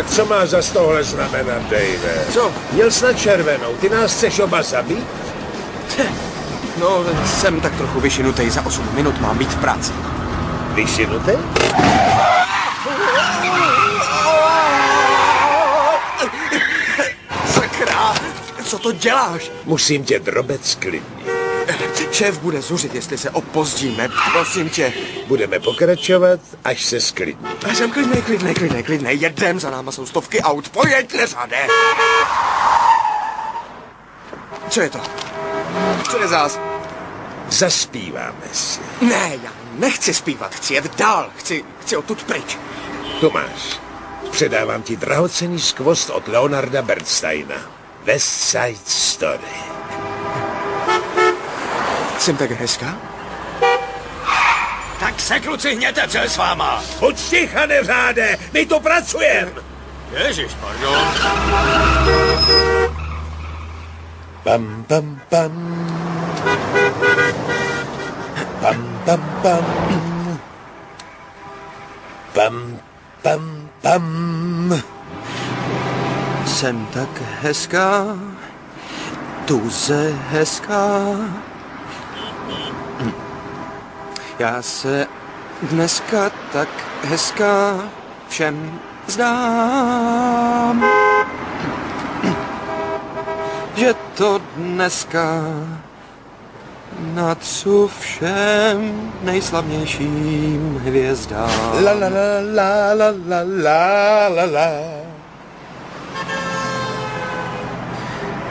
Tak co má za tohle znamenat, Dave? Co? Měl snad červenou, ty nás chceš oba zabít? No, jsem tak trochu vyšinutej, za 8 minut mám být v práci. Vyšinutý? Sakra! Co to děláš? Musím tě drobec sklidnit. Šéf bude zuřit, jestli se opozdíme. Prosím tě. Budeme pokračovat, až se sklidní. Já jsem klidnej, klidnej, klidnej, klidnej. Jedem, za náma jsou stovky aut. Pojeď, neřade. Co je to? Co je zás? Zaspíváme si. Ne, já nechci zpívat, chci jet dál, chci, chci odtud pryč. Tomáš, předávám ti drahocený skvost od Leonarda Bernsteina. West Side Story. Jsem tak hezká? Tak se kluci hněte, co je s váma? Buď ticha, neřáde, my to pracujeme. Ježiš, pardon. Pam, pam, pam. Pam, pam, pam. Pam, pam, pam. Jsem tak hezká, tuze hezká. Já se dneska tak hezká všem zdám, že to dneska natřu všem nejslavnějším hvězdám. La la la la la la la la la.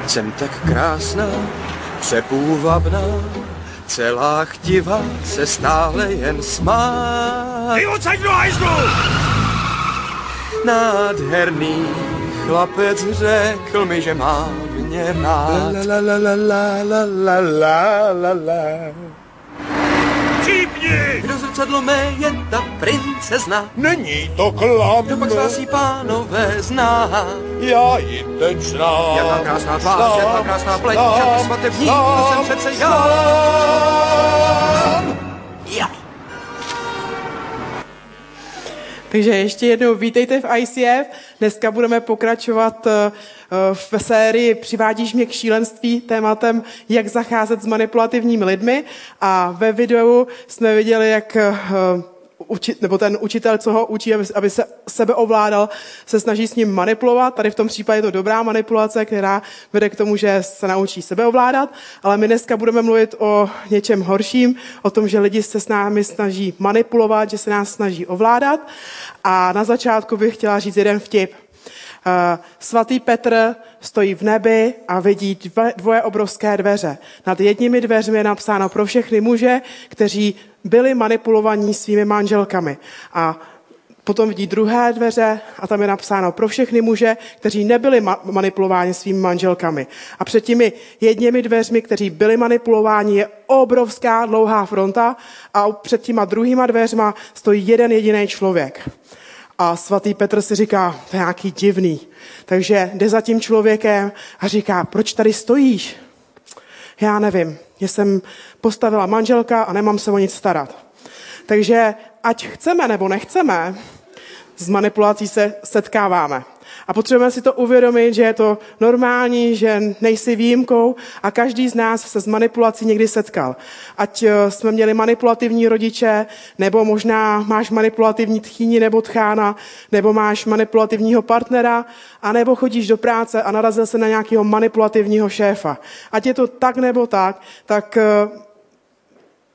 Jsem tak krásná, přepůvabná, celá chtiva se stále jen smát. Vy odsaď do hajzlu! Nádherný chlapec řekl mi, že má mě rád. La la la la la la la la la. Čípni! Kdo zrcadlo mé je ta princezna, Není to klam, kdo pak spásí pánové zná. já ji teď znám. Jak má krásná tvář, jak má krásná pleť, šaty svatební, to jsem přece já. znám. Já. Takže ještě jednou vítejte v ICF. Dneska budeme pokračovat eh, v sérii Přivádíš mě k šílenství tématem, jak zacházet s manipulativními lidmi. A ve videu jsme viděli, jak eh, uči, nebo ten učitel, co ho učí, aby, aby se sebe ovládal, se snaží s ním manipulovat. Tady v tom případě je to dobrá manipulace, která vede k tomu, že se naučí sebe ovládat. Ale my dneska budeme mluvit o něčem horším, o tom, že lidi se s námi snaží manipulovat, že se nás snaží ovládat. A na začátku bych chtěla říct jeden vtip. Eh, Svatý Petr stojí v nebi a vidí dvoje obrovské dveře. Nad jedními dveřmi je napsáno pro všechny muže, kteří byli manipulovaní svými manželkami. A potom vidí druhé dveře a tam je napsáno pro všechny muže, kteří nebyli ma- manipulováni svými manželkami. A před těmi jedněmi dveřmi, kteří byli manipulováni, je obrovská dlouhá fronta a před těma druhýma dveřma stojí jeden jediný člověk. A svatý Petr si říká, to je nějaký divný. Takže jde za tím člověkem a říká, proč tady stojíš? Já nevím, že jsem postavila manželka a nemám se o nic starat. Takže ať chceme nebo nechceme, s manipulací se setkáváme. A potřebujeme si to uvědomit, že je to normální, že nejsi výjimkou a každý z nás se s manipulací někdy setkal. Ať eh, jsme měli manipulativní rodiče, nebo možná máš manipulativní tchýni nebo tchána, nebo máš manipulativního partnera, a nebo chodíš do práce a narazil se na nějakého manipulativního šéfa. Ať je to tak nebo tak, tak eh,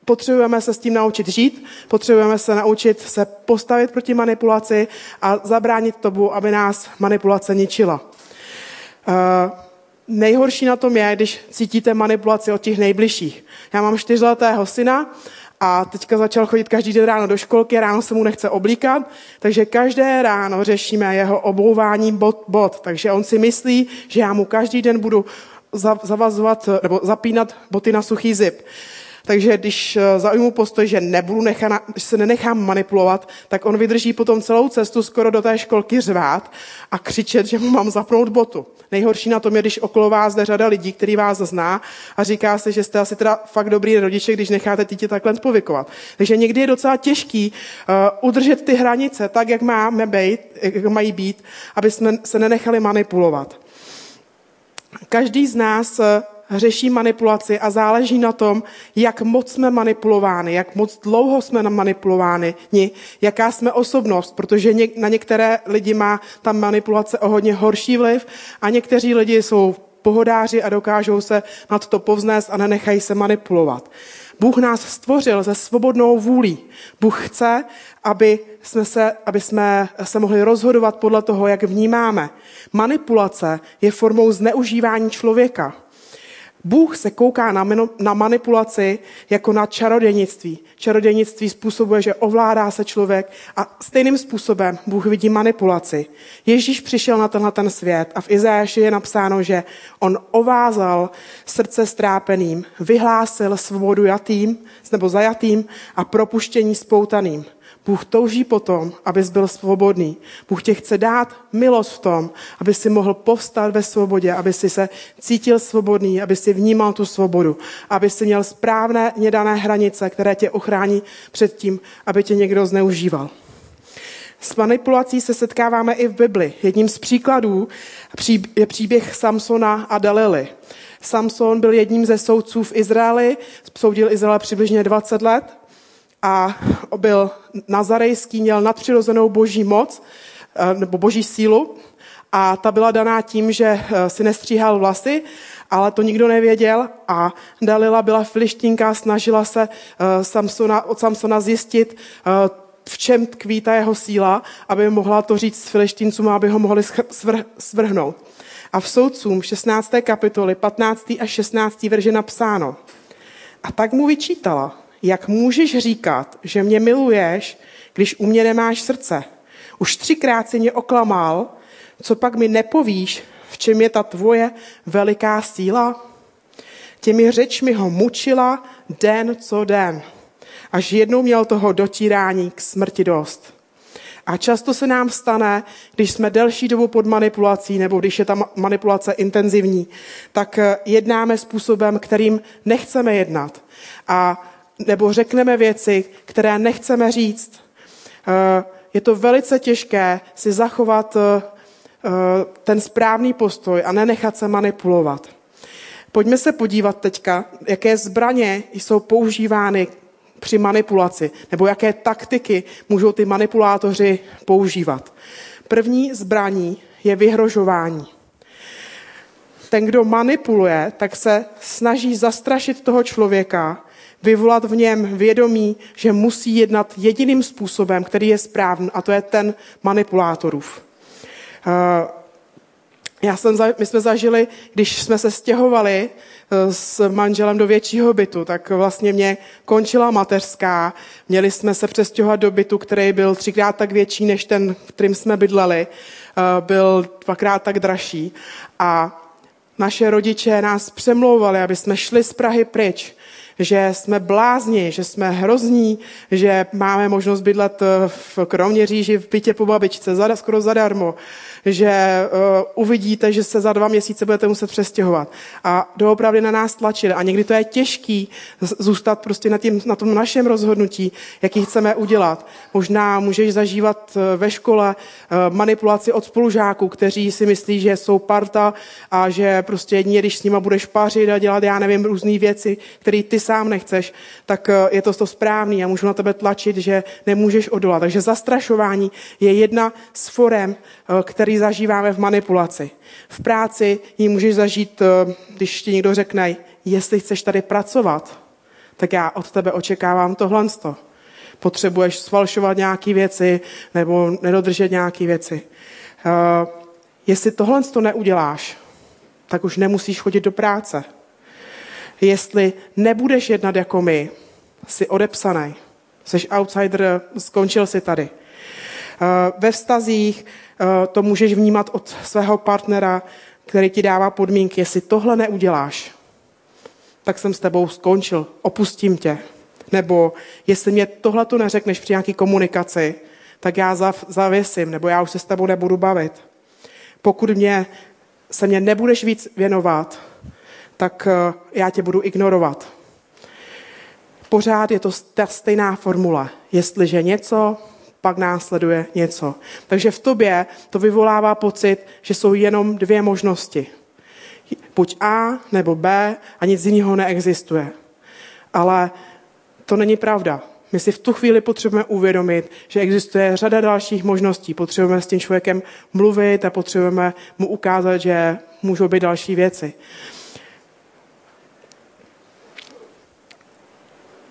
potřebujeme se s tím naučit žít, potřebujeme se naučit se postavit proti manipulaci a zabránit tomu, aby nás manipulace ničila. Uh, nejhorší na tom je, když cítíte manipulaci od těch nejbližších. Já mám čtyřletého syna a teďka začal chodit každý den ráno do školky, ráno se mu nechce oblíkat, takže každé ráno řešíme jeho obouvání bod, bod. Takže on si myslí, že já mu každý den budu zavazovat nebo zapínat boty na suchý zip. Takže když eh, zaujmu postoj, že nebudu nechat, že se nenechám manipulovat, tak on vydrží potom celou cestu skoro do té školky řvát a křičet, že mu mám zapnout botu. Nejhorší na tom je, když okolo vás jde řada lidí, který vás zná a říká se, že jste asi teda fakt dobrý rodiče, když necháte dítě takhle povykovat. Takže někdy je docela těžký uh, udržet ty hranice tak, jak máme být, jak mají být, aby jsme se nenechali manipulovat. Každý z nás eh, řeší manipulaci a záleží na tom, jak moc jsme manipulováni, jak moc dlouho jsme manipulováni, jaká jsme osobnost, protože na některé lidi má ta manipulace o hodně horší vliv a někteří lidi jsou pohodáři a dokážou se nad to povznést a nenechají se manipulovat. Bůh nás stvořil se svobodnou vůlí. Bůh chce, aby jsme, se, aby jsme se mohli rozhodovat podle toho, jak vnímáme. Manipulace je formou zneužívání člověka. Bůh se kouká na, na manipulaci jako na čarodějnictví. Čarodějnictví způsobuje, že ovládá se člověk a stejným způsobem Bůh vidí manipulaci. Ježíš přišel na tenhle ten svět a v Izajáši je napsáno, že on ovázal srdce strápeným, vyhlásil svobodu jatým nebo zajatým a propuštění spoutaným. Bůh touží potom, abys byl svobodný. Bůh tě chce dát milost v tom, aby si mohl povstat ve svobodě, aby si se cítil svobodný, aby si vnímal tu svobodu, aby si měl správné nědané hranice, které tě ochrání před tím, aby tě někdo zneužíval. S manipulací se setkáváme i v Bibli. Jedním z příkladů je příběh Samsona a Dalily. Samson byl jedním ze soudců v Izraeli, soudil Izrael přibližně 20 let a byl nazarejský, měl nadpřirozenou boží moc eh, nebo boží sílu a ta byla daná tím, že eh, si nestříhal vlasy, ale to nikdo nevěděl a Dalila byla filištínka, snažila se eh, Samsona, od Samsona zjistit, v čem tkví ta jeho síla, aby mohla to říct filištíncům, aby ho mohli svrhnout. A v soudcům 16. kapitoly 15. a 16. verže napsáno. A tak mu vyčítala, jak můžeš říkat, že mě miluješ, když u mě nemáš srdce? Už třikrát si mě oklamal, co pak mi nepovíš, v čem je ta tvoje veliká síla? Těmi řečmi ho mučila den co den, až jednou měl toho dotírání k smrti dost. A často se nám stane, když jsme delší dobu pod manipulací nebo když je ta manipulace intenzivní, tak jednáme způsobem, kterým nechceme jednat. A nebo řekneme věci, které nechceme říct. Eh, je to velice těžké si zachovat eh, eh, ten správný postoj a nenechat se manipulovat. Pojďme se podívat teďka, jaké zbraně jsou používány při manipulaci, nebo jaké taktiky můžou ty manipulátoři používat. První zbraní je vyhrožování. Ten, kdo manipuluje, tak se snaží zastrašit toho člověka, vyvolat v něm vědomí, že musí jednat jediným způsobem, který je správný, a to je ten manipulátorův. Eh, já jsem, my jsme zažili, když jsme se stěhovali eh, s manželem do většího bytu, tak vlastně mě končila mateřská. Měli jsme se přestěhovat do bytu, který byl třikrát tak větší než ten, v kterým jsme bydleli. Eh, byl dvakrát tak dražší. A naše rodiče nás přemlouvali, aby jsme šli z Prahy pryč, že jsme blázni, že jsme hrozní, že máme možnost bydlet eh, v Kroměříži v bytě po babičce zada, skoro zadarmo, že uh, uvidíte, že se za dva měsíce budete muset přestěhovat. A doopravdy na nás tlačili. A někdy to je těžký zůstat prostě na, tím, na tom našem rozhodnutí, jaký chceme udělat. Možná můžeš zažívat eh, ve škole manipulaci od spolužáků, kteří si myslí, že jsou parta a že prostě jedině, když s nima budeš pařit a dělat, já nevím, různé věci, které ty sám nechceš, tak je to to správný a můžu na tebe tlačit, že nemůžeš odolat. Takže zastrašování je jedna z forem, který který zažíváme v manipulaci. V práci ji můžeš zažít, eh, když ti někdo řekne, jestli chceš tady pracovat, tak já od tebe očekávám tohle. Potřebuješ sfalšovat nějaké věci nebo nedodržet nějaké věci. Jestli tohle to neuděláš, tak už nemusíš chodit do práce. Jestli nebudeš jednat jako my, jsi odepsaný, jsi outsider, skončil si tady. Uh, ve vztazích Eh, to můžeš vnímat od svého partnera, který ti dává podmínky. Jestli tohle neuděláš, tak jsem s tebou skončil, opustím tě. Nebo jestli mě tohle tu neřekneš při nějaké komunikaci, tak já zav, zavěsím, nebo já už se s tebou nebudu bavit. Pokud mě, se mě nebudeš víc věnovat, tak eh, já tě budu ignorovat. Pořád je to ta stejná formule. Jestliže něco, pak následuje něco. Takže v tobě to vyvolává pocit, že jsou jenom dvě možnosti. Buď A nebo B a nic jiného neexistuje. Ale to není pravda. My si v tu chvíli potřebujeme uvědomit, že existuje řada dalších možností. Potřebujeme s tím člověkem mluvit a potřebujeme mu ukázat, že můžou být další věci.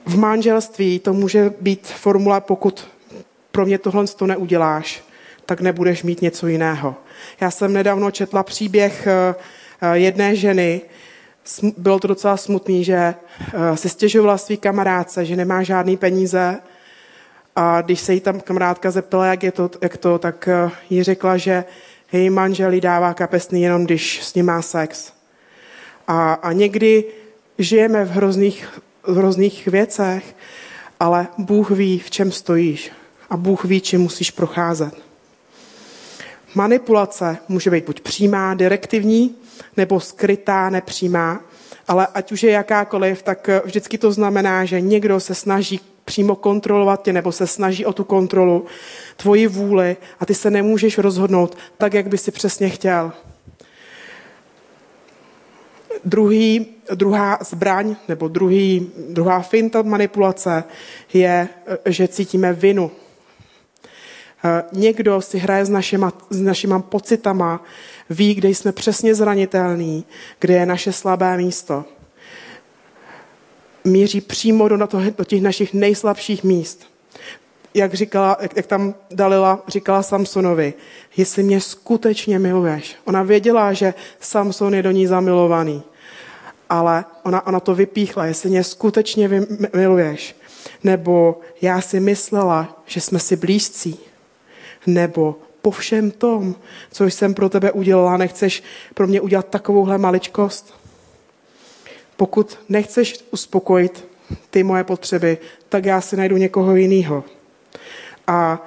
V manželství to může být formula, pokud pro mě tohle to neuděláš, tak nebudeš mít něco jiného. Já jsem nedávno četla příběh eh, eh, jedné ženy, bylo to docela smutný, že eh, si stěžovala svý kamarádce, že nemá žádný peníze a když se jí tam kamarádka zeptala, jak, je to, jak to, tak jí řekla, že její manžel dává kapesný jenom, když s ním má sex. A, a někdy žijeme v hrozných, v hrozných věcech, ale Bůh ví, v čem stojíš a Bůh ví, čím musíš procházet. Manipulace může být buď přímá, direktivní, nebo skrytá, nepřímá, ale ať už je jakákoliv, tak vždycky to znamená, že někdo se snaží přímo kontrolovat tě nebo se snaží o tu kontrolu, tvoji vůli a ty se nemůžeš rozhodnout tak, jak by si přesně chtěl. Druhý, druhá zbraň nebo druhý, druhá finta manipulace je, že cítíme vinu Eh, někdo si hraje s našima, s našima pocitama, ví, kde jsme přesně zranitelní, kde je naše slabé místo. Míří přímo do, toho, do těch našich nejslabších míst. Jak, říkala, jak, jak tam Dalila říkala Samsonovi, jestli mě skutečně miluješ. Ona věděla, že Samson je do ní zamilovaný, ale ona, ona to vypíchla, jestli mě skutečně miluješ. Nebo já si myslela, že jsme si blízcí nebo po všem tom, co jsem pro tebe udělala, nechceš pro mě udělat takovouhle maličkost? Pokud nechceš uspokojit ty moje potřeby, tak já si najdu někoho jiného. A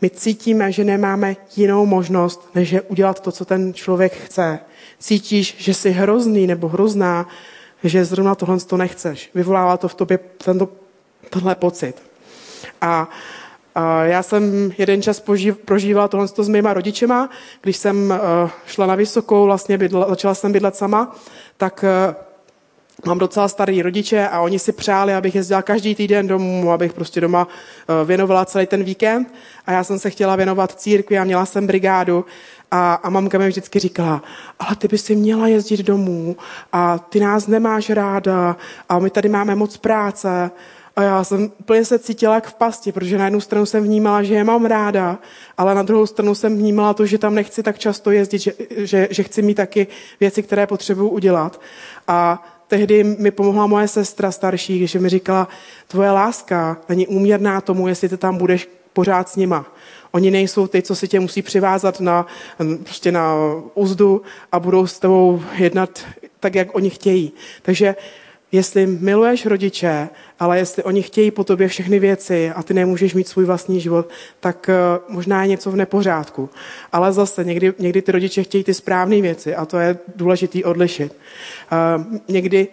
my cítíme, že nemáme jinou možnost, než je udělat to, co ten člověk chce. Cítíš, že jsi hrozný nebo hrozná, že zrovna tohle to nechceš. Vyvolává to v tobě tento, tenhle pocit. A já jsem jeden čas prožívala tohle s mýma rodičema, když jsem eh, šla na vysokou, vlastně bydla, začala jsem bydlet sama, tak eh, mám docela starý rodiče a oni si přáli, abych jezdila každý týden domů, abych prostě doma eh, věnovala celý ten víkend. A já jsem se chtěla věnovat církvi a měla jsem brigádu. A, a mamka mi vždycky říkala, ale ty by si měla jezdit domů a ty nás nemáš ráda a my tady máme moc práce. A já jsem úplně se cítila jak v pasti, protože na jednu stranu jsem vnímala, že je mám ráda, ale na druhou stranu jsem vnímala to, že tam nechci tak často jezdit, že, že, že chci mít taky věci, které potřebuju udělat. A tehdy mi pomohla moje sestra starší, že mi říkala, tvoje láska není úměrná tomu, jestli ty tam budeš pořád s nima. Oni nejsou ty, co si tě musí přivázat na, prostě na uzdu a budou s tebou jednat tak, jak oni chtějí. Takže jestli miluješ rodiče, ale jestli oni chtějí po tobě všechny věci a ty nemůžeš mít svůj vlastní život, tak eh, možná je něco v nepořádku. Ale zase někdy, někdy ty rodiče chtějí ty správné věci a to je důležité odlišit. Eh, někdy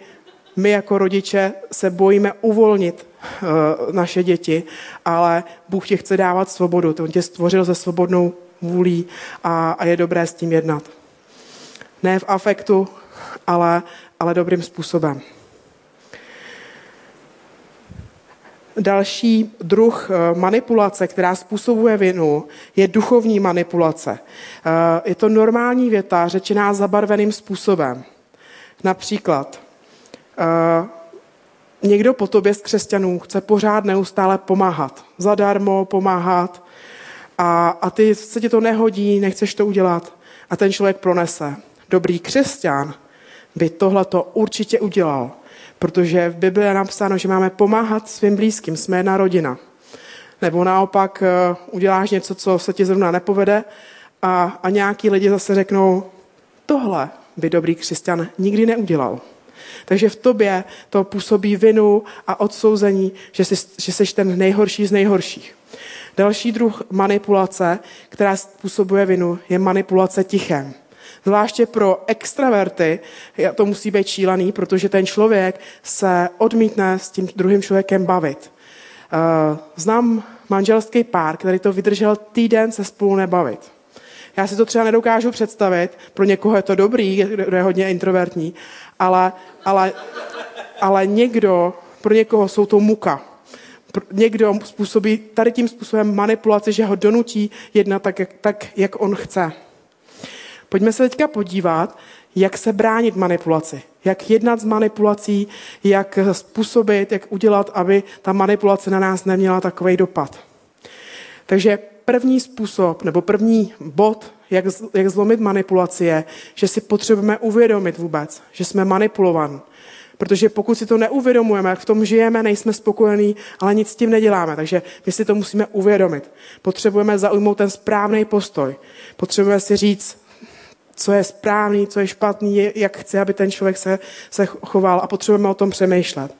my jako rodiče se bojíme uvolnit eh, naše děti, ale Bůh tě chce dávat svobodu. On tě stvořil se svobodnou vůlí a, a je dobré s tím jednat. Ne v afektu, ale, ale dobrým způsobem. Další druh eh, manipulace, která způsobuje vinu, je duchovní manipulace. Eh, je to normální věta, řečená zabarveným způsobem. Například, eh, někdo po tobě z křesťanů chce pořád neustále pomáhat. Zadarmo pomáhat. A, a ty se ti to nehodí, nechceš to udělat. A ten člověk pronese. Dobrý křesťan by tohle to určitě udělal protože v Bibli je napsáno, že máme pomáhat svým blízkým, jsme jedna rodina. Nebo naopak eh, uděláš něco, co se ti zrovna nepovede a, a nějaký lidi zase řeknou, tohle by dobrý křesťan nikdy neudělal. Takže v tobě to působí vinu a odsouzení, že jsi, že jsi ten nejhorší z nejhorších. Další druh manipulace, která způsobuje vinu, je manipulace tichem. Zvláště pro extraverty to musí být šílený, protože ten člověk se odmítne s tím druhým člověkem bavit. Eh, znám manželský pár, který to vydržel týden se spolu nebavit. Já si to třeba nedokážu představit, pro někoho je to dobrý, kdo je hodně introvertní, ale, ale, ale někdo, pro někoho jsou to muka. Někdo způsobí tady tím způsobem manipulaci, že ho donutí jednat tak, jak, tak, jak on chce. Pojďme se teďka podívat, jak se bránit manipulaci, jak jednat s manipulací, jak způsobit, jak udělat, aby ta manipulace na nás neměla takový dopad. Takže první způsob nebo první bod, jak, jak zlomit manipulaci, je, že si potřebujeme uvědomit vůbec, že jsme manipulovaní. Protože pokud si to neuvědomujeme, jak v tom žijeme, nejsme spokojení, ale nic s tím neděláme. Takže my si to musíme uvědomit. Potřebujeme zaujmout ten správný postoj. Potřebujeme si říct, co je správný, co je špatný, jak chce, aby ten člověk se, se choval a potřebujeme o tom přemýšlet.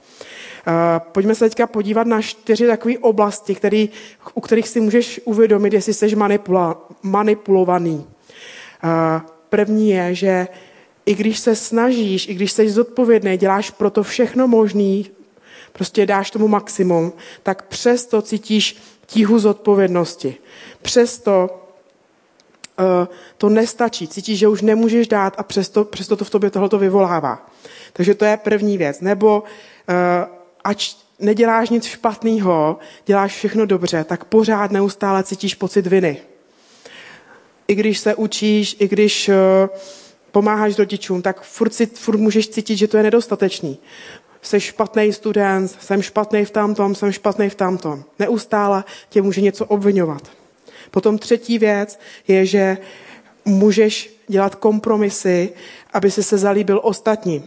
Pojďme se teďka podívat na čtyři takové oblasti, který, u kterých si můžeš uvědomit, jestli jsi manipula, manipulovaný. První je, že i když se snažíš, i když jsi zodpovědný, děláš pro to všechno možný, prostě dáš tomu maximum, tak přesto cítíš tíhu zodpovědnosti. Přesto to nestačí. Cítíš, že už nemůžeš dát a přesto, přesto to v tobě tohoto vyvolává. Takže to je první věc. Nebo uh, ať neděláš nic špatného, děláš všechno dobře, tak pořád neustále cítíš pocit viny. I když se učíš, i když uh, pomáháš rodičům, tak furt, si, furt můžeš cítit, že to je nedostatečný. Jsi špatný student, jsem špatný v tamtom, jsem špatný v tamtom. Neustále tě může něco obvinovat. Potom třetí věc je, že můžeš dělat kompromisy, aby si se zalíbil ostatním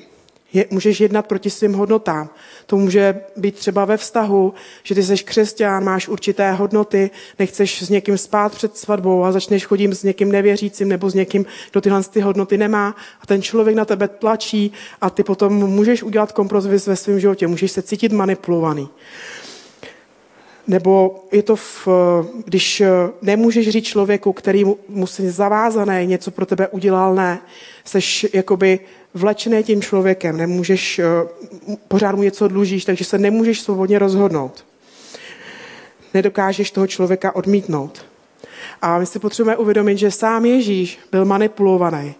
je, můžeš jednat proti svým hodnotám. To může být třeba ve vztahu, že ty jsi křesťan, máš určité hodnoty, nechceš s někým spát před svatbou a začneš chodit s někým nevěřícím nebo s někým, kdo tyhle ty hodnoty nemá a ten člověk na tebe tlačí a ty potom můžeš udělat kompromis ve svém životě, můžeš se cítit manipulovaný. Nebo je to, v, když nemůžeš říct člověku, který mu, musí zavázaný, něco pro tebe udělal, ne, seš jakoby vlečený tím člověkem, nemůžeš, eh, pořád mu něco dlužíš, takže se nemůžeš svobodně rozhodnout. Nedokážeš toho člověka odmítnout. A my si potřebujeme uvědomit, že sám Ježíš byl manipulovaný.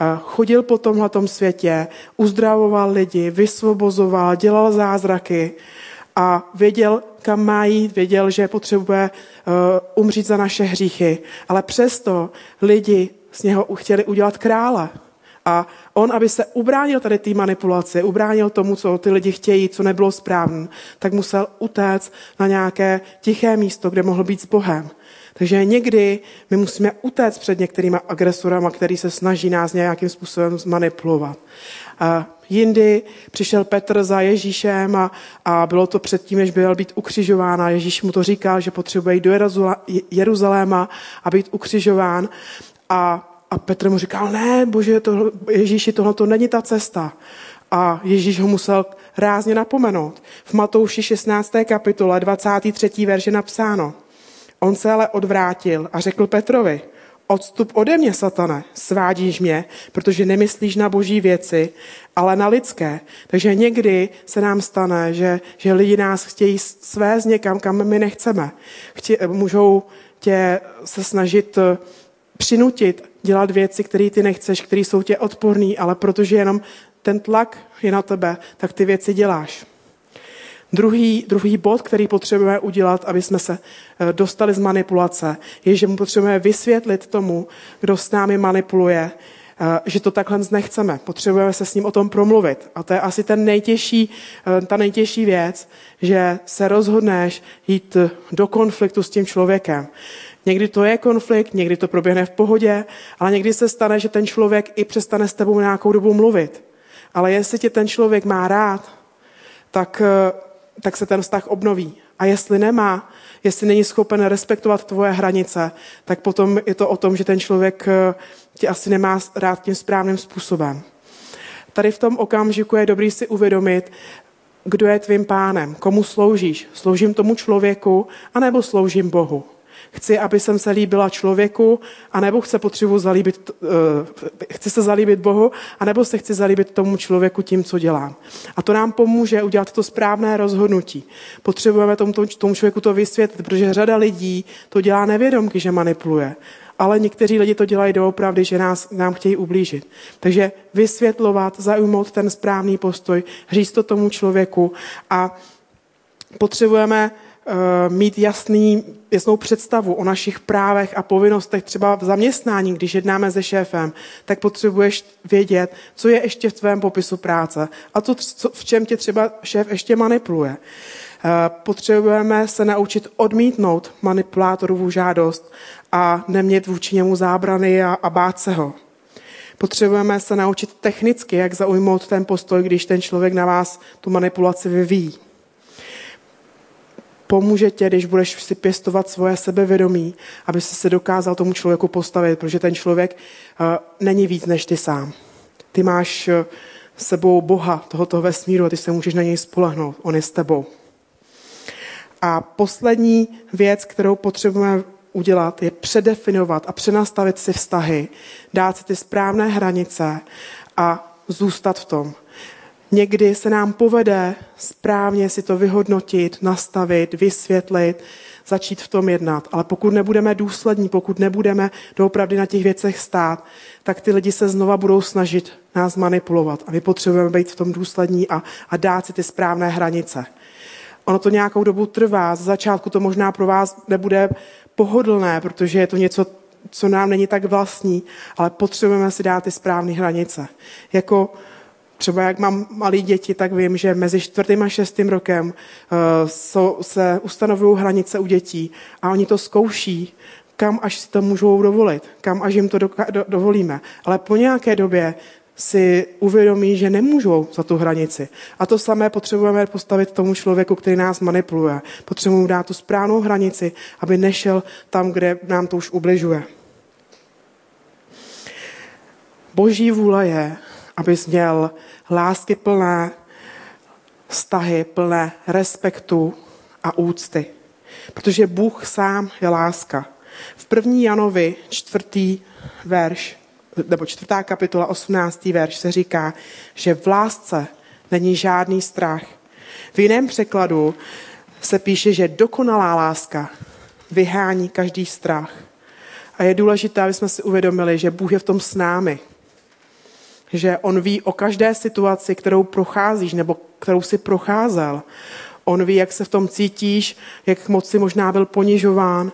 Eh, chodil po tomhle světě, uzdravoval lidi, vysvobozoval, dělal zázraky a věděl, kam má jít, věděl, že potřebuje uh, umřít za naše hříchy. Ale přesto lidi z něho chtěli udělat krále. A on, aby se ubránil tady té manipulaci, ubránil tomu, co ty lidi chtějí, co nebylo správné, tak musel utéct na nějaké tiché místo, kde mohl být s Bohem. Takže někdy my musíme utéct před některými agresorama, který se snaží nás nějakým způsobem zmanipulovat. A jindy přišel Petr za Ježíšem a, a bylo to předtím, než byl být ukřižován a Ježíš mu to říkal, že potřebuje jít do Jeruzaléma a být ukřižován. A a Petr mu říkal, ne, bože, to, Ježíši, tohle to není ta cesta. A Ježíš ho musel rázně napomenout. V Matouši 16. kapitole 23. verže napsáno. On se ale odvrátil a řekl Petrovi, odstup ode mě, satane, svádíš mě, protože nemyslíš na boží věci, ale na lidské. Takže někdy se nám stane, že, že lidi nás chtějí svést někam, kam my nechceme. Chtě, můžou tě se snažit přinutit dělat věci, které ty nechceš, které jsou tě odporný, ale protože jenom ten tlak je na tebe, tak ty věci děláš. Druhý, druhý bod, který potřebujeme udělat, aby jsme se eh, dostali z manipulace, je, že mu potřebujeme vysvětlit tomu, kdo s námi manipuluje, eh, že to takhle nechceme. Potřebujeme se s ním o tom promluvit. A to je asi ten nejtěžší, eh, ta nejtěžší věc, že se rozhodneš jít do konfliktu s tím člověkem. Někdy to je konflikt, někdy to proběhne v pohodě, ale někdy se stane, že ten člověk i přestane s tebou nějakou dobu mluvit. Ale jestli tě ten člověk má rád, tak, tak se ten vztah obnoví. A jestli nemá, jestli není schopen respektovat tvoje hranice, tak potom je to o tom, že ten člověk eh, tě asi nemá rád tím správným způsobem. Tady v tom okamžiku je dobrý si uvědomit, kdo je tvým pánem, komu sloužíš. Sloužím tomu člověku, anebo sloužím Bohu. Chci, aby jsem se líbila člověku, anebo chci potřebu zalíbit, uh, chci se zalíbit Bohu, anebo se chci zalíbit tomu člověku tím, co dělám. A to nám pomůže udělat to správné rozhodnutí. Potřebujeme tomu, tomu člověku to vysvětlit, protože řada lidí to dělá nevědomky, že manipuluje ale někteří lidi to dělají doopravdy, že nás, nám chtějí ublížit. Takže vysvětlovat, zaujmout ten správný postoj, říct to tomu člověku a potřebujeme mít jasný, jasnou představu o našich právech a povinnostech třeba v zaměstnání, když jednáme se šéfem, tak potřebuješ vědět, co je ještě v tvém popisu práce a to, co, v čem tě třeba šéf ještě manipuluje. Uh, potřebujeme se naučit odmítnout manipulátorovu žádost a nemět vůči němu zábrany a, a bát se ho. Potřebujeme se naučit technicky, jak zaujmout ten postoj, když ten člověk na vás tu manipulaci vyvíjí. Pomůže tě, když budeš si pěstovat svoje sebevědomí, aby si se dokázal tomu člověku postavit, protože ten člověk uh, není víc než ty sám. Ty máš uh, sebou Boha tohoto vesmíru a ty se můžeš na něj spolehnout. On je s tebou. A poslední věc, kterou potřebujeme udělat, je předefinovat a přenastavit si vztahy, dát si ty správné hranice a zůstat v tom. Někdy se nám povede správně si to vyhodnotit, nastavit, vysvětlit, začít v tom jednat. Ale pokud nebudeme důslední, pokud nebudeme doopravdy na těch věcech stát, tak ty lidi se znova budou snažit nás manipulovat. A my potřebujeme být v tom důslední a, a dát si ty správné hranice. Ono to nějakou dobu trvá. Z začátku to možná pro vás nebude pohodlné, protože je to něco, co nám není tak vlastní, ale potřebujeme si dát ty správné hranice. Jako třeba jak mám malé děti, tak vím, že mezi čtvrtým a šestým rokem uh, se ustanovují hranice u dětí a oni to zkouší, kam až si to můžou dovolit, kam až jim to do, do, dovolíme. Ale po nějaké době si uvědomí, že nemůžou za tu hranici. A to samé potřebujeme postavit tomu člověku, který nás manipuluje. Potřebujeme dát tu správnou hranici, aby nešel tam, kde nám to už ubližuje. Boží vůle je, abys měl lásky plné, vztahy plné respektu a úcty. Protože Bůh sám je láska. V první Janovi, čtvrtý verš, nebo čtvrtá kapitola, 18. verš se říká, že v lásce není žádný strach. V jiném překladu se píše, že dokonalá láska vyhání každý strach. A je důležité, aby jsme si uvědomili, že Bůh je v tom s námi. Že On ví o každé situaci, kterou procházíš nebo kterou si procházel. On ví, jak se v tom cítíš, jak moc si možná byl ponižován,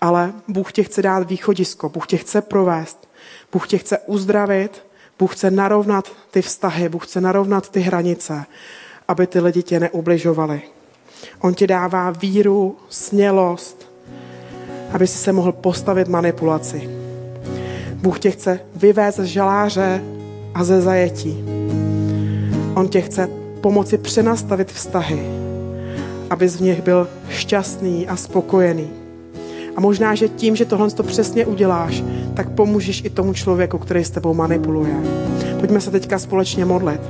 ale Bůh tě chce dát východisko, Bůh tě chce provést. Bůh tě chce uzdravit, Bůh chce narovnat ty vztahy, Bůh chce narovnat ty hranice, aby ty lidi tě neubližovali. On ti dává víru, smělost, aby si se mohl postavit manipulaci. Bůh tě chce vyvést z žaláře a ze zajetí. On tě chce pomoci přenastavit vztahy, abys v nich byl šťastný a spokojený. A možná, že tím, že tohle to přesně uděláš, tak pomůžeš i tomu člověku, který s tebou manipuluje. Pojďme se teďka společně modlit.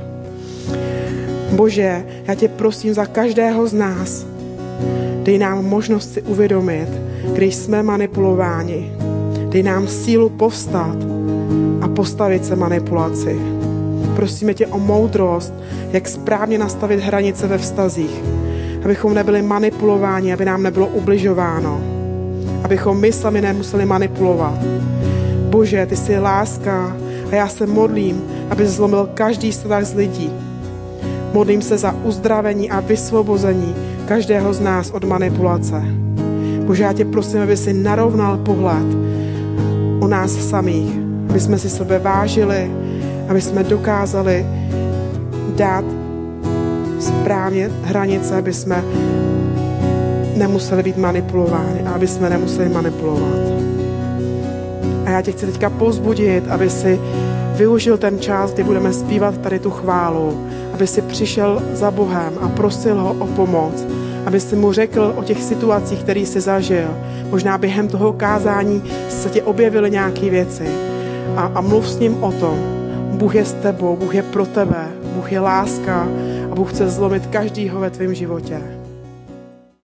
Bože, já tě prosím za každého z nás. Dej nám možnost si uvědomit, když jsme manipulováni. Dej nám sílu povstat postavit se manipulaci. Prosíme tě o moudrost, jak správně nastavit hranice ve vztazích, abychom nebyli manipulováni, aby nám nebylo ubližováno abychom my sami nemuseli manipulovat. Bože, ty jsi láska a já se modlím, aby zlomil každý strach z lidí. Modlím se za uzdravení a vysvobození každého z nás od manipulace. Bože, já tě prosím, aby si narovnal pohled o nás samých, aby jsme si sebe vážili, aby jsme dokázali dát správně hranice, aby jsme nemuseli být manipulováni a aby jsme nemuseli manipulovat. A já tě chci teďka pozbudit, aby si využil ten čas, kdy budeme zpívat tady tu chválu, aby si přišel za Bohem a prosil ho o pomoc, aby si mu řekl o těch situacích, které jsi zažil. Možná během toho kázání se ti objevily nějaké věci a, a mluv s ním o tom. Bůh je s tebou, Bůh je pro tebe, Bůh je láska a Bůh chce zlomit každýho ve tvém životě.